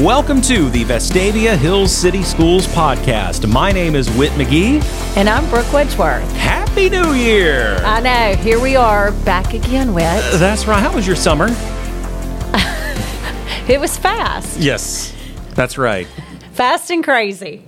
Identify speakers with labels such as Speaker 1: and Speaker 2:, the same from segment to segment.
Speaker 1: Welcome to the Vestavia Hills City Schools podcast. My name is Whit McGee.
Speaker 2: And I'm Brooke Wedgeworth.
Speaker 1: Happy New Year!
Speaker 2: I know. Here we are back again, Whit.
Speaker 1: Uh, that's right. How was your summer?
Speaker 2: It was fast.
Speaker 1: Yes, that's right.
Speaker 2: Fast and crazy.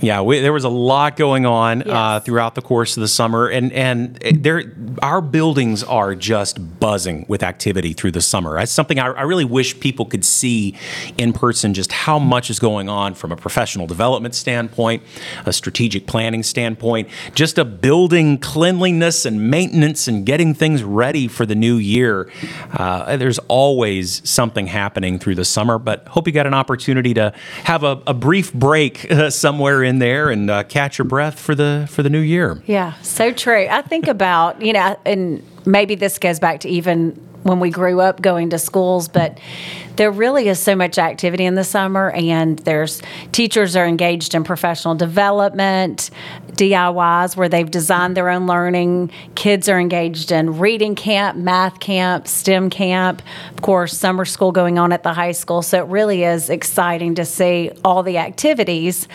Speaker 1: Yeah, we, there was a lot going on uh, throughout the course of the summer, and and there, our buildings are just buzzing with activity through the summer. That's something I, I really wish people could see in person, just how much is going on from a professional development standpoint, a strategic planning standpoint, just a building cleanliness and maintenance and getting things ready for the new year. Uh, there's always something happening through the summer, but hope you got an opportunity to have a, a brief break uh, somewhere in there and uh, catch your breath for the for the new year.
Speaker 2: Yeah, so true. I think about, you know, and maybe this goes back to even when we grew up going to schools, but there really is so much activity in the summer, and there's teachers are engaged in professional development, DIYs where they've designed their own learning. Kids are engaged in reading camp, math camp, STEM camp, of course, summer school going on at the high school. So it really is exciting to see all the activities.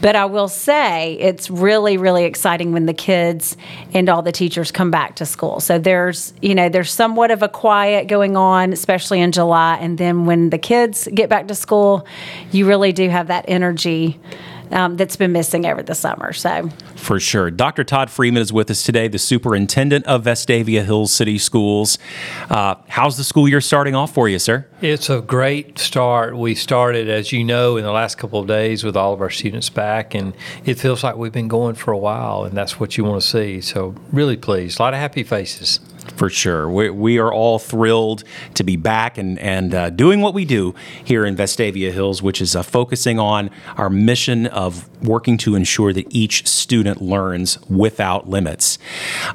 Speaker 2: But I will say it's really, really exciting when the kids and all the teachers come back to school. So there's, you know, there's somewhat of a quiet going on, especially in July. And then when the kids get back to school, you really do have that energy um, that's been missing over the summer. So
Speaker 1: For sure. Dr. Todd Freeman is with us today, the superintendent of Vestavia Hills City Schools. Uh, how's the school year starting off for you, sir?
Speaker 3: It's a great start. We started, as you know, in the last couple of days with all of our students back, and it feels like we've been going for a while, and that's what you want to see. So, really pleased. A lot of happy faces.
Speaker 1: For sure. We, we are all thrilled to be back and, and uh, doing what we do here in Vestavia Hills, which is uh, focusing on our mission of working to ensure that each student learns without limits.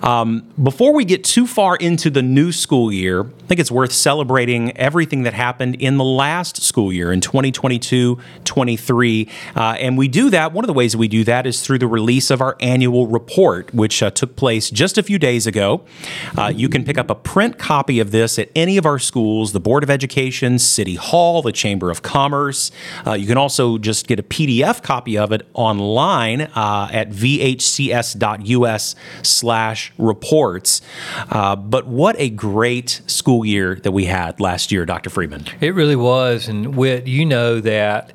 Speaker 1: Um, before we get too far into the new school year, I think it's worth celebrating everything that happened in the last school year in 2022 23. Uh, and we do that, one of the ways we do that is through the release of our annual report, which uh, took place just a few days ago. You can pick up a print copy of this at any of our schools, the Board of Education, City Hall, the Chamber of Commerce. Uh, you can also just get a PDF copy of it online uh, at vhcs.us slash reports. Uh, but what a great school year that we had last year, Dr. Freeman.
Speaker 3: It really was. And Whit, you know that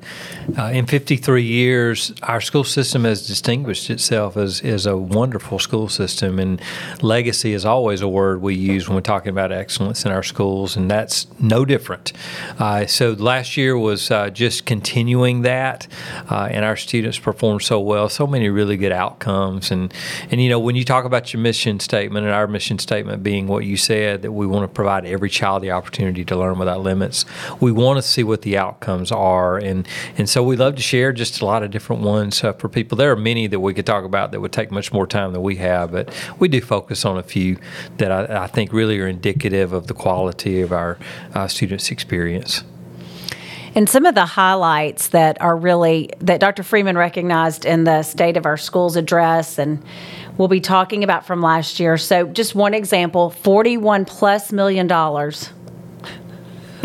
Speaker 3: uh, in 53 years, our school system has distinguished itself as, as a wonderful school system. And legacy is always a word we use when we're talking about excellence in our schools, and that's no different. Uh, so last year was uh, just continuing that, uh, and our students performed so well, so many really good outcomes. And, and, you know, when you talk about your mission statement, and our mission statement being what you said, that we want to provide every child the opportunity to learn without limits, we want to see what the outcomes are. And, and so we love to share just a lot of different ones uh, for people. There are many that we could talk about that would take much more time than we have, but we do focus on a few that I, I think really are indicative of the quality of our uh, students' experience.
Speaker 2: And some of the highlights that are really that Dr. Freeman recognized in the state of our schools address and we'll be talking about from last year. So just one example, 41 plus million dollars.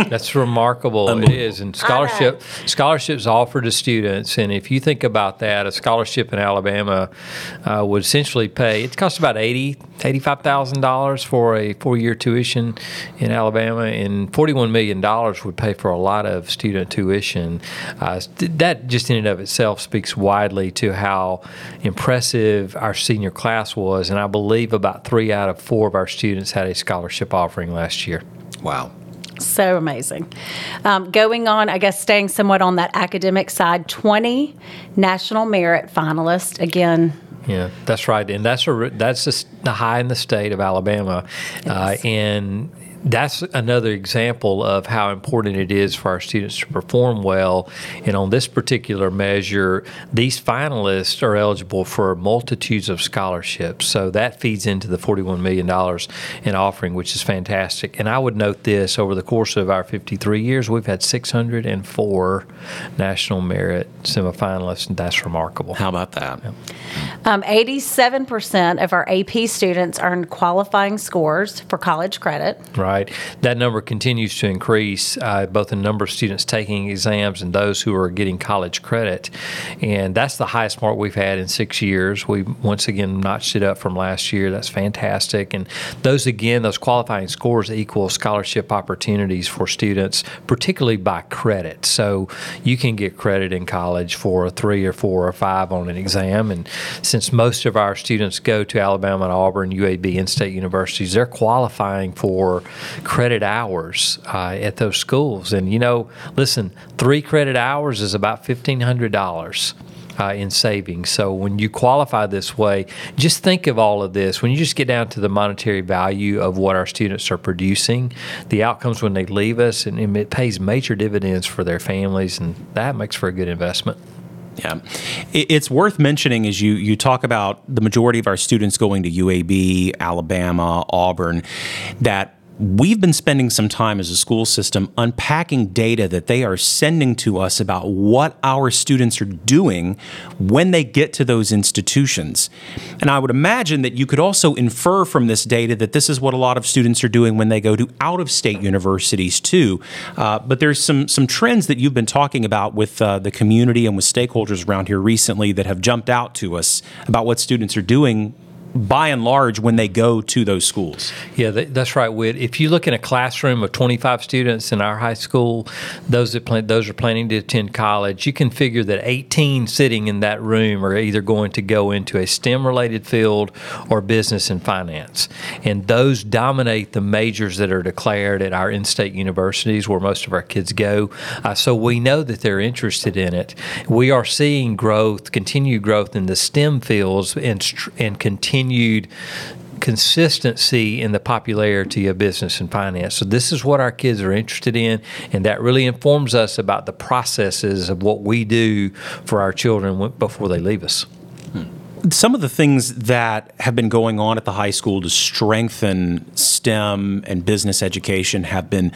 Speaker 3: That's remarkable. it is, and scholarship scholarships offered to students. And if you think about that, a scholarship in Alabama uh, would essentially pay. It costs about eighty eighty-five thousand dollars for a four-year tuition in Alabama, and forty-one million dollars would pay for a lot of student tuition. Uh, that just in and of itself speaks widely to how impressive our senior class was, and I believe about three out of four of our students had a scholarship offering last year.
Speaker 1: Wow.
Speaker 2: So amazing. Um, going on, I guess, staying somewhat on that academic side, 20 national merit finalists. Again,
Speaker 3: Yeah, that's right, and that's a that's the, the high in the state of Alabama, uh, and that's another example of how important it is for our students to perform well. And on this particular measure, these finalists are eligible for multitudes of scholarships. So that feeds into the $41 million in offering, which is fantastic. And I would note this over the course of our 53 years, we've had 604 national merit semifinalists, and that's remarkable.
Speaker 1: How about that?
Speaker 2: um, 87% of our AP students earned qualifying scores for college credit.
Speaker 3: Right. Right? That number continues to increase, uh, both the number of students taking exams and those who are getting college credit. And that's the highest mark we've had in six years. We once again notched it up from last year. That's fantastic. And those, again, those qualifying scores equal scholarship opportunities for students, particularly by credit. So you can get credit in college for a three or four or five on an exam. And since most of our students go to Alabama and Auburn, UAB, and state universities, they're qualifying for credit hours uh, at those schools. And, you know, listen, three credit hours is about $1,500. Uh, in savings. So when you qualify this way, just think of all of this. When you just get down to the monetary value of what our students are producing, the outcomes when they leave us, and, and it pays major dividends for their families, and that makes for a good investment.
Speaker 1: Yeah, it's worth mentioning as you you talk about the majority of our students going to UAB, Alabama, Auburn, that we've been spending some time as a school system unpacking data that they are sending to us about what our students are doing when they get to those institutions. And I would imagine that you could also infer from this data that this is what a lot of students are doing when they go to out of state universities too. Uh, but there's some some trends that you've been talking about with uh, the community and with stakeholders around here recently that have jumped out to us about what students are doing by and large when they go to those schools.
Speaker 3: Yeah, that's right, Whit. If you look in a classroom of 25 students in our high school, those that plan, those are planning to attend college, you can figure that 18 sitting in that room are either going to go into a STEM-related field or business and finance, and those dominate the majors that are declared at our in-state universities where most of our kids go. Uh, so we know that they're interested in it. We are seeing growth, continued growth in the STEM fields, and and continue continued consistency in the popularity of business and finance. So this is what our kids are interested in, and that really informs us about the processes of what we do for our children before they leave us. Hmm.
Speaker 1: Some of the things that have been going on at the high school to strengthen STEM and business education have been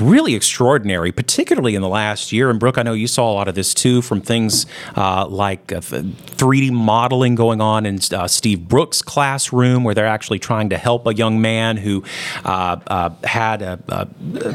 Speaker 1: really extraordinary, particularly in the last year. And Brooke, I know you saw a lot of this too from things uh, like uh, 3D modeling going on in uh, Steve Brooks' classroom, where they're actually trying to help a young man who uh, uh, had a,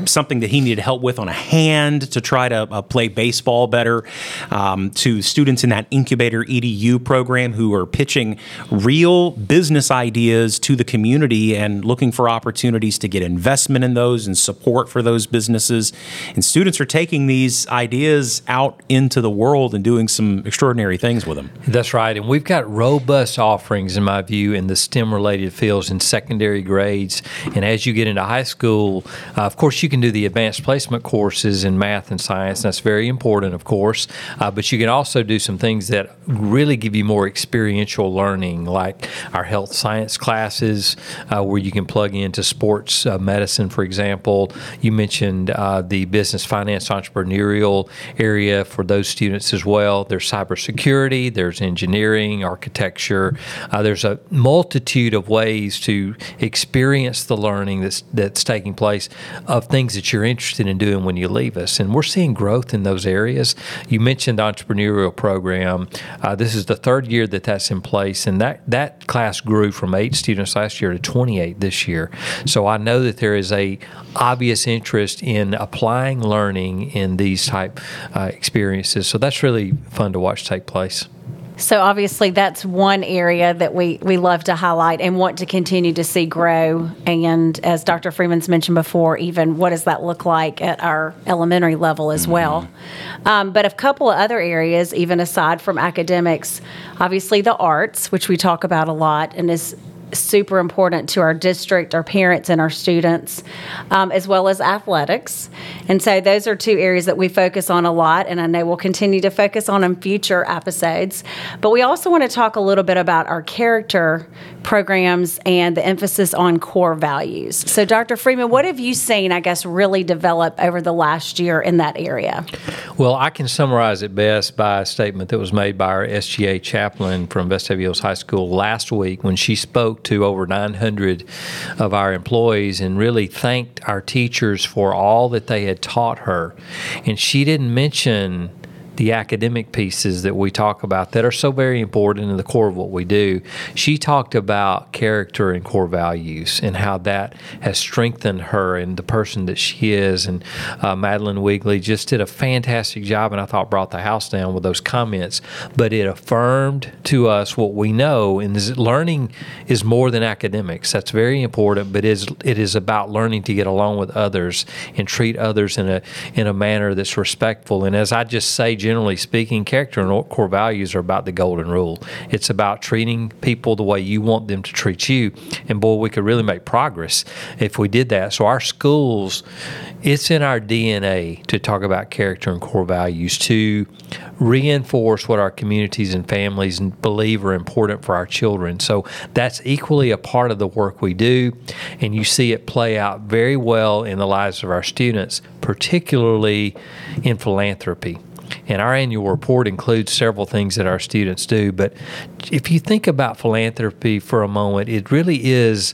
Speaker 1: something that he needed help with on a hand to try to uh, play baseball better, um, to students in that incubator EDU program who are pitching real business ideas to the community and looking for opportunities to get investment in those and support for those businesses. And students are taking these ideas out into the world and doing some extraordinary things with them.
Speaker 3: That's right. And we've got robust offerings, in my view, in the STEM related fields in secondary grades. And as you get into high school, uh, of course, you can do the advanced placement courses in math and science. That's very important, of course. Uh, but you can also do some things that really give you more experiential learning, like our health science classes, uh, where you can plug into sports uh, medicine, for example. You mentioned mentioned uh, the business finance entrepreneurial area for those students as well. There's cybersecurity, there's engineering, architecture. Uh, there's a multitude of ways to experience the learning that's that's taking place of things that you're interested in doing when you leave us, and we're seeing growth in those areas. You mentioned the entrepreneurial program. Uh, this is the third year that that's in place, and that that class grew from eight students last year to 28 this year. So I know that there is a obvious interest interest in applying learning in these type uh, experiences. So that's really fun to watch take place.
Speaker 2: So obviously that's one area that we, we love to highlight and want to continue to see grow. And as Dr. Freeman's mentioned before, even what does that look like at our elementary level as mm-hmm. well? Um, but a couple of other areas, even aside from academics, obviously the arts, which we talk about a lot and is super important to our district, our parents, and our students, um, as well as athletics. And so those are two areas that we focus on a lot, and I know we'll continue to focus on in future episodes. But we also want to talk a little bit about our character programs and the emphasis on core values. So, Dr. Freeman, what have you seen, I guess, really develop over the last year in that area?
Speaker 3: Well, I can summarize it best by a statement that was made by our SGA chaplain from Vestavia Hills High School last week when she spoke to over 900 of our employees and really thanked our teachers for all that they had taught her. And she didn't mention the academic pieces that we talk about that are so very important in the core of what we do. She talked about character and core values and how that has strengthened her and the person that she is. And uh, Madeline Wigley just did a fantastic job, and I thought brought the house down with those comments. But it affirmed to us what we know, and learning is more than academics. That's very important, but it is it is about learning to get along with others and treat others in a in a manner that's respectful. And as I just say generally speaking, character and core values are about the golden rule. It's about treating people the way you want them to treat you. And boy, we could really make progress if we did that. So our schools, it's in our DNA to talk about character and core values, to reinforce what our communities and families believe are important for our children. So that's equally a part of the work we do. And you see it play out very well in the lives of our students, particularly in philanthropy. And our annual report includes several things that our students do. But if you think about philanthropy for a moment, it really is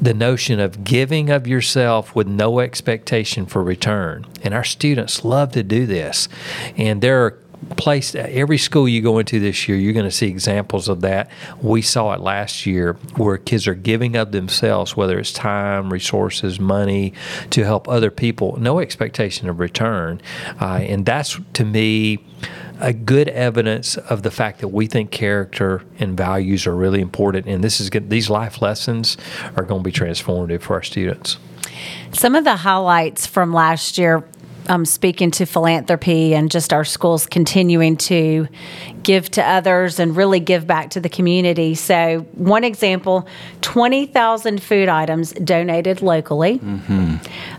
Speaker 3: the notion of giving of yourself with no expectation for return. And our students love to do this. And there are place every school you go into this year you're going to see examples of that. We saw it last year where kids are giving of themselves whether it's time resources money to help other people. No expectation of return. Uh, and that's to me a good evidence of the fact that we think character and values are really important. And this is good these life lessons are going to be transformative for our students.
Speaker 2: Some of the highlights from last year um, speaking to philanthropy and just our schools continuing to give to others and really give back to the community. So, one example 20,000 food items donated locally. Mm-hmm.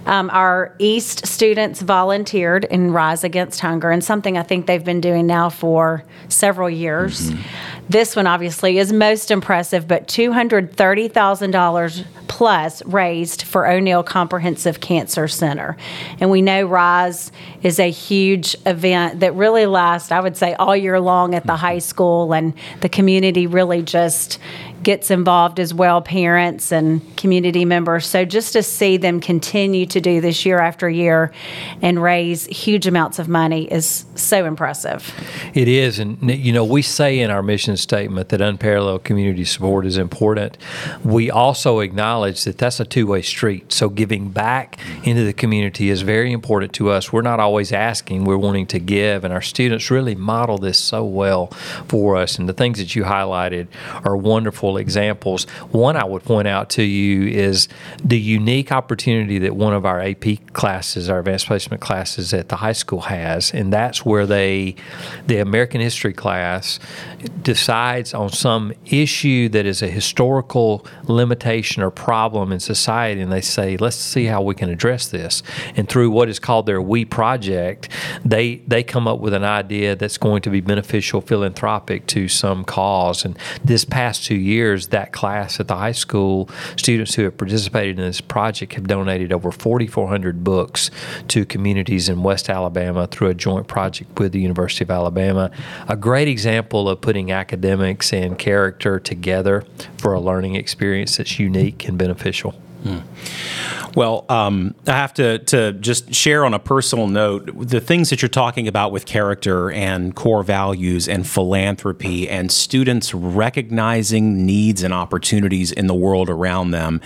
Speaker 2: Um, our East students volunteered in Rise Against Hunger, and something I think they've been doing now for several years. Mm-hmm. This one obviously is most impressive, but $230,000 plus raised for O'Neal Comprehensive Cancer Center. And we know Rise is a huge event that really lasts, I would say, all year long at the high mm-hmm. school, and the community really just gets involved as well, parents and community members. So just to see them continue to do this year after year and raise huge amounts of money is so impressive.
Speaker 3: It is. And, you know, we say in our mission statement that unparalleled community support is important. We also acknowledge that that's a two way street. So giving back into the community is very important to us. We're not always asking, we're wanting to give. And our students really model this so well for us. And the things that you highlighted are wonderful examples. One I would point out to you is the unique opportunity that one of our AP classes, our advanced placement classes at the high school has, and that's where they, the American history class, decides on some issue that is a historical limitation or problem in society, and they say, let's see how we can address this. And through what is called their We project, they they come up with an idea that's going to be beneficial, philanthropic to some cause. And this past two years years, that class at the high school, students who have participated in this project have donated over 4,400 books to communities in West Alabama through a joint project with the University of Alabama. A great example of putting academics and character together for a learning experience that's unique and beneficial. Hmm.
Speaker 1: Well, um, I have to, to just share on a personal note the things that you're talking about with character and core values and philanthropy and students recognizing needs and opportunities in the world around them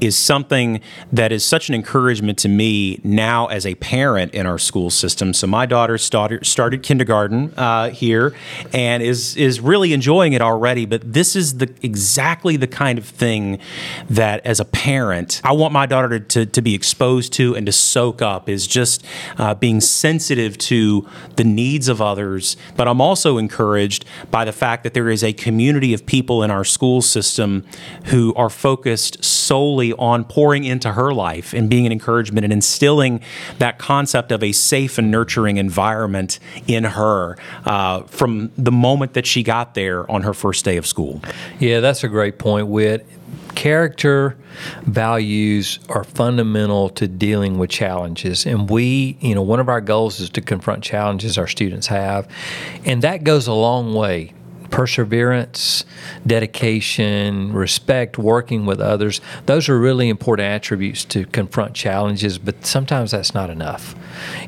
Speaker 1: is something that is such an encouragement to me now as a parent in our school system. So my daughter started, started kindergarten uh, here and is is really enjoying it already. But this is the exactly the kind of thing that as a parent I want my daughter to to, to be exposed to and to soak up is just uh, being sensitive to the needs of others. But I'm also encouraged by the fact that there is a community of people in our school system who are focused solely on pouring into her life and being an encouragement and instilling that concept of a safe and nurturing environment in her uh, from the moment that she got there on her first day of school.
Speaker 3: Yeah, that's a great point, Whit character values are fundamental to dealing with challenges. And we you know one of our goals is to confront challenges our students have. And that goes a long way perseverance, dedication, respect, working with others, those are really important attributes to confront challenges, but sometimes that's not enough.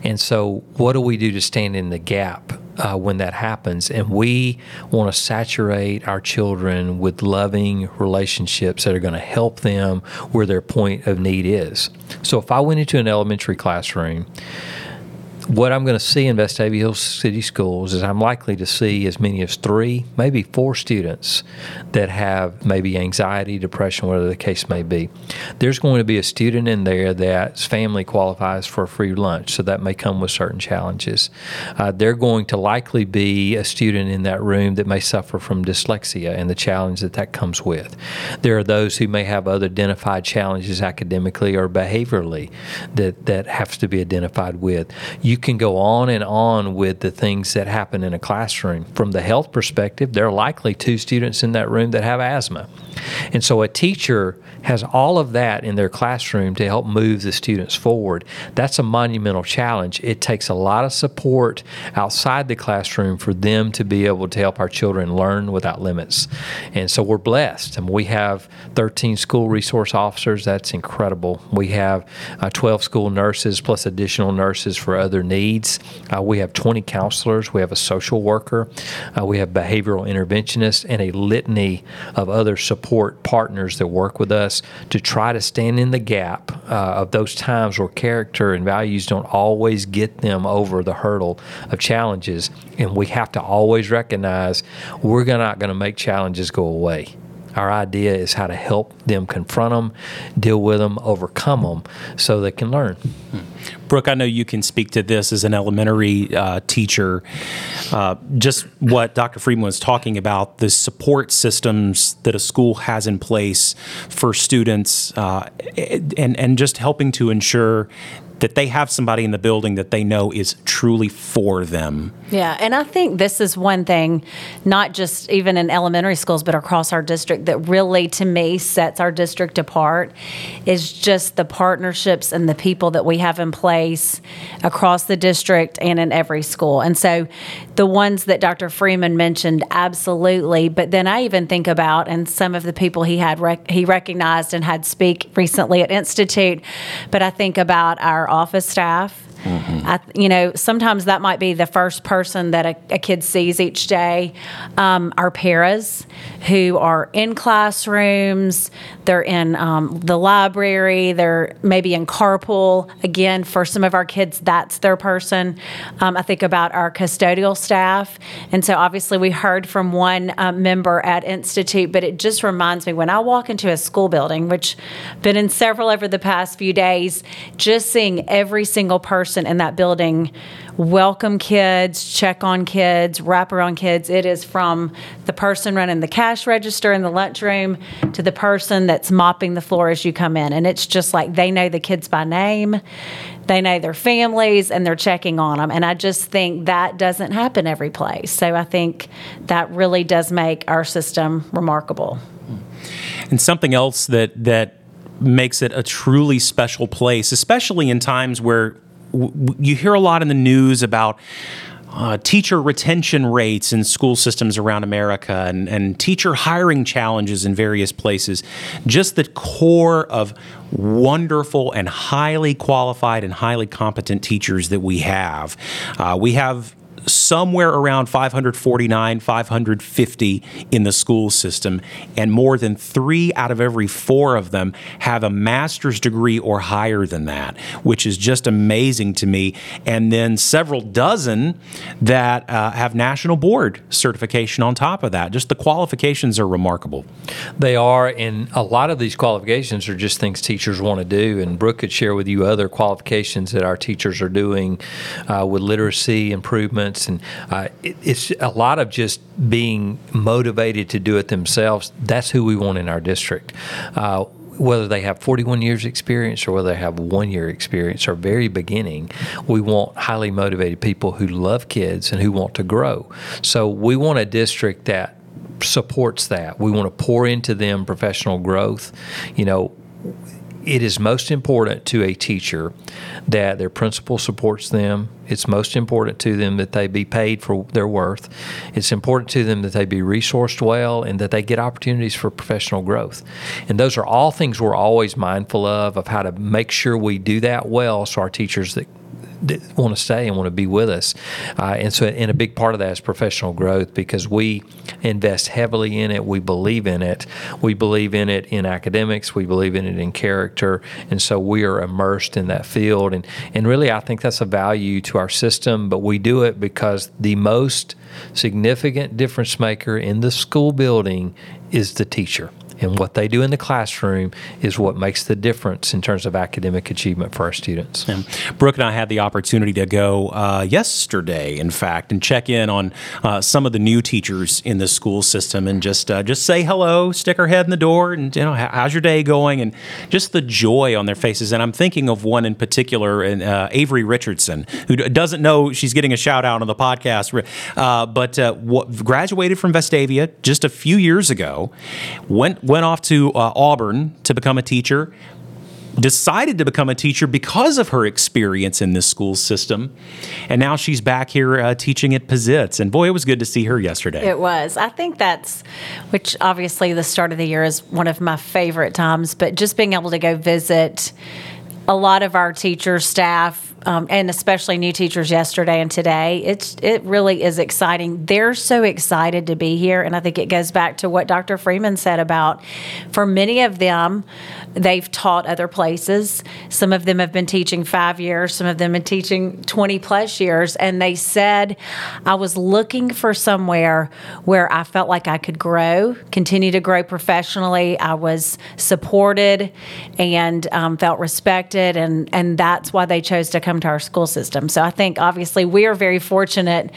Speaker 3: And so, what do we do to stand in the gap uh, when that happens? And we want to saturate our children with loving relationships that are going to help them where their point of need is. So, if I went into an elementary classroom, what I'm going to see in Vestavia Hills City Schools is I'm likely to see as many as three, maybe four students that have maybe anxiety, depression, whatever the case may be. There's going to be a student in there that's family qualifies for a free lunch, so that may come with certain challenges. Uh, they're going to likely be a student in that room that may suffer from dyslexia and the challenge that that comes with. There are those who may have other identified challenges academically or behaviorally that, that has to be identified with. You can go on and on with the things that happen in a classroom. From the health perspective, there are likely two students in that room that have asthma. And so a teacher has all of that in their classroom to help move the students forward. That's a monumental challenge. It takes a lot of support outside the classroom for them to be able to help our children learn without limits. And so we're blessed. And we have 13 school resource officers. That's incredible. We have uh, 12 school nurses plus additional nurses for other needs. Uh, we have 20 counselors. We have a social worker. Uh, we have behavioral interventionists and a litany of other support partners that work with us to try to stand in the gap uh, of those times where character and values don't always get them over the hurdle of challenges. And we have to always recognize we're not going to make challenges go away. Our idea is how to help them confront them, deal with them, overcome them, so they can learn.
Speaker 1: Brooke, I know you can speak to this as an elementary uh, teacher. Uh, just what Dr. Freeman was talking about, the support systems that a school has in place for students, uh, and and just helping to ensure that they have somebody in the building that they know is truly for them.
Speaker 2: Yeah, and I think this is one thing, not just even in elementary schools, but across our district, that really, to me, sets our district apart is just the partnerships and the people that we have in place across the district and in every school. And so the ones that Dr. Freeman mentioned, absolutely. But then I even think about, and some of the people he had rec- he recognized and had speak recently at Institute, but I think about our office staff Mm-hmm. I, you know, sometimes that might be the first person that a, a kid sees each day. Um, our paras who are in classrooms, they're in um, the library, they're maybe in carpool. Again, for some of our kids, that's their person. Um, I think about our custodial staff. And so obviously, we heard from one um, member at Institute, but it just reminds me when I walk into a school building, which been in several over the past few days, just seeing every single person person in that building welcome kids, check on kids, wrap around kids. It is from the person running the cash register in the lunchroom to the person that's mopping the floor as you come in. And it's just like they know the kids by name, they know their families, and they're checking on them. And I just think that doesn't happen every place. So I think that really does make our system remarkable.
Speaker 1: And something else that, that makes it a truly special place, especially in times where you hear a lot in the news about uh, teacher retention rates in school systems around America and, and teacher hiring challenges in various places. Just the core of wonderful and highly qualified and highly competent teachers that we have. Uh, we have somewhere around 549, 550 in the school system, and more than three out of every four of them have a master's degree or higher than that, which is just amazing to me. And then several dozen that uh, have national board certification on top of that. Just the qualifications are remarkable.
Speaker 3: They are, and a lot of these qualifications are just things teachers want to do. And Brooke could share with you other qualifications that our teachers are doing uh, with literacy improvements and uh, it, it's a lot of just being motivated to do it themselves. That's who we want in our district. Uh, whether they have 41 years experience or whether they have one year experience or very beginning, we want highly motivated people who love kids and who want to grow. So we want a district that supports that. We want to pour into them professional growth. You know, it is most important to a teacher that their principal supports them It's most important to them that they be paid for their worth. It's important to them that they be resourced well and that they get opportunities for professional growth. And those are all things we're always mindful of, of how to make sure we do that well so our teachers that want to stay and want to be with us. Uh, and so, and a big part of that is professional growth because we invest heavily in it. We believe in it. We believe in it in academics. We believe in it in character. And so we are immersed in that field. And, and really, I think that's a value to our system, but we do it because the most significant difference maker in the school building is the teacher and what they do in the classroom is what makes the difference in terms of academic achievement for our students.
Speaker 1: Brooke and I had the opportunity to go uh, yesterday, in fact, and check in on uh, some of the new teachers in the school system, and just uh, just say hello, stick our head in the door, and you know how's your day going, and just the joy on their faces. And I'm thinking of one in particular, and uh, Avery Richardson, who doesn't know she's getting a shout out on the podcast, uh, but uh, what, graduated from Vestavia just a few years ago, went went off to uh, Auburn to become a teacher, decided to become a teacher because of her experience in this school system. And now she's back here uh, teaching at Pizitz. And boy, it was good to see her yesterday.
Speaker 2: It was. I think that's, which obviously the start of the year is one of my favorite times, but just being able to go visit a lot of our teachers, staff, um, and especially new teachers yesterday and today. It's it really is exciting. They're so excited to be here, and I think it goes back to what Dr. Freeman said about for many of them, they've taught other places. Some of them have been teaching five years. Some of them have been teaching twenty plus years, and they said, "I was looking for somewhere where I felt like I could grow, continue to grow professionally. I was supported, and um, felt respected, and and that's why they chose to come." To our school system. So I think obviously we are very fortunate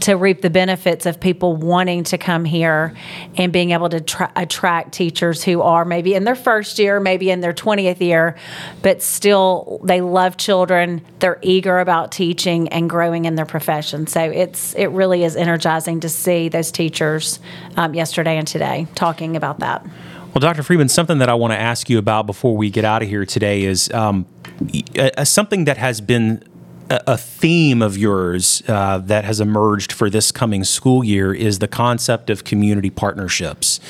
Speaker 2: to reap the benefits of people wanting to come here and being able to tra- attract teachers who are maybe in their first year, maybe in their 20th year, but still they love children, they're eager about teaching and growing in their profession. So it's it really is energizing to see those teachers um, yesterday and today talking about that.
Speaker 1: Well, Dr. Freeman, something that I want to ask you about before we get out of here today is um, uh, something that has been a theme of yours uh, that has emerged for this coming school year is the concept of community partnerships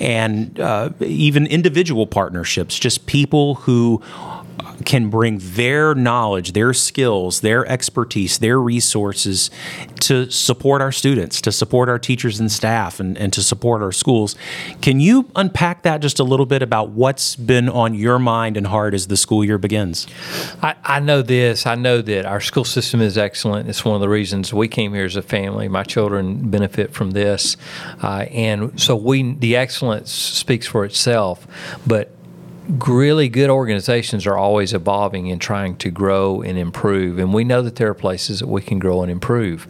Speaker 1: and uh, even individual partnerships, just people who can bring their knowledge, their skills, their expertise, their resources to support our students, to support our teachers and staff, and, and to support our schools. Can you unpack that just a little bit about what's been on your mind and heart as the school year begins?
Speaker 3: I, I know this. I know that our school system is excellent. It's one of the reasons we came here as a family. My children benefit from this. Uh, and so we the excellence speaks for itself. But really good organizations are always evolving and trying to grow and improve. And we know that there are places that we can grow and improve.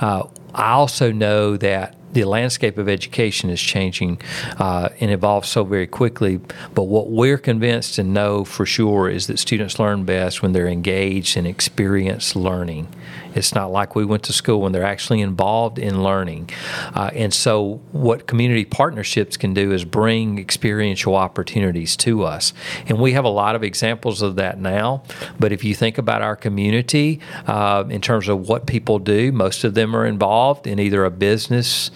Speaker 3: Uh, I also know that the landscape of education is changing uh, and evolves so very quickly. But what we're convinced and know for sure is that students learn best when they're engaged in experience learning. It's not like we went to school when they're actually involved in learning. Uh, and so, what community partnerships can do is bring experiential opportunities to us. And we have a lot of examples of that now. But if you think about our community uh, in terms of what people do, most of them are involved in either a business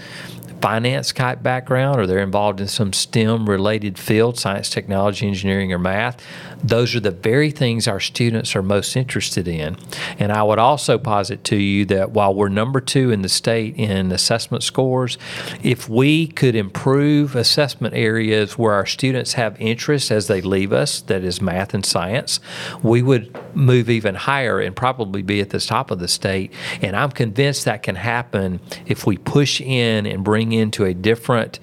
Speaker 3: finance type background or they're involved in some STEM related field, science, technology, engineering, or math, those are the very things our students are most interested in. And I would also posit to you that while we're number two in the state in assessment scores, if we could improve assessment areas where our students have interest as they leave us, that is math and science, we would move even higher and probably be at the top of the state. And I'm convinced that can happen if we push in and bring into a different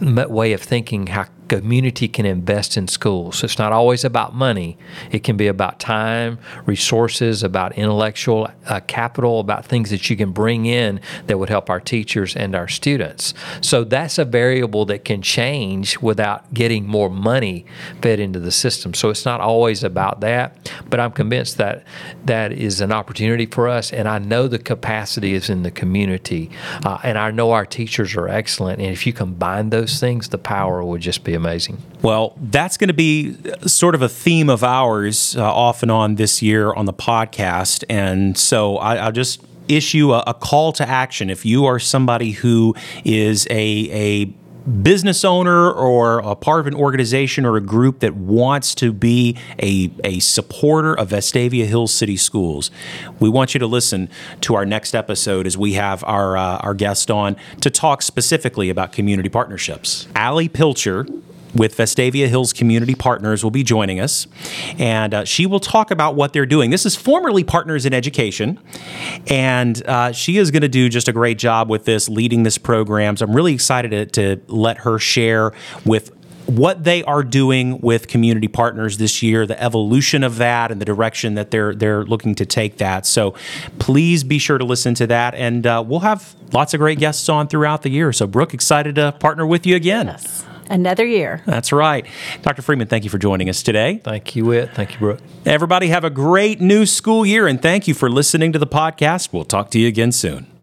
Speaker 3: way of thinking how community can invest in schools. So it's not always about money. It can be about time, resources, about intellectual uh, capital, about things that you can bring in that would help our teachers and our students. So that's a variable that can change without getting more money fed into the system. So it's not always about that, but I'm convinced that that is an opportunity for us. And I know the capacity is in the community. Uh, and I know our teachers are excellent. And if you combine those things, the power would just be amazing.
Speaker 1: Well, that's going to be sort of a theme of ours uh, off and on this year on the podcast. And so I, I'll just issue a, a call to action. If you are somebody who is a, a business owner or a part of an organization or a group that wants to be a, a supporter of Vestavia Hills City Schools, we want you to listen to our next episode as we have our, uh, our guest on to talk specifically about community partnerships. Allie Pilcher with Vestavia Hills Community Partners will be joining us, and uh, she will talk about what they're doing. This is formerly Partners in Education, and uh, she is going to do just a great job with this, leading this program. So I'm really excited to, to let her share with what they are doing with community partners this year, the evolution of that, and the direction that they're they're looking to take that. So, please be sure to listen to that, and uh, we'll have lots of great guests on throughout the year. So, Brooke, excited to partner with you again.
Speaker 2: Yes. Another year.
Speaker 1: That's right. Dr. Freeman, thank you for joining us today.
Speaker 3: Thank you, Whit. Thank you, Brooke.
Speaker 1: Everybody, have a great new school year, and thank you for listening to the podcast. We'll talk to you again soon.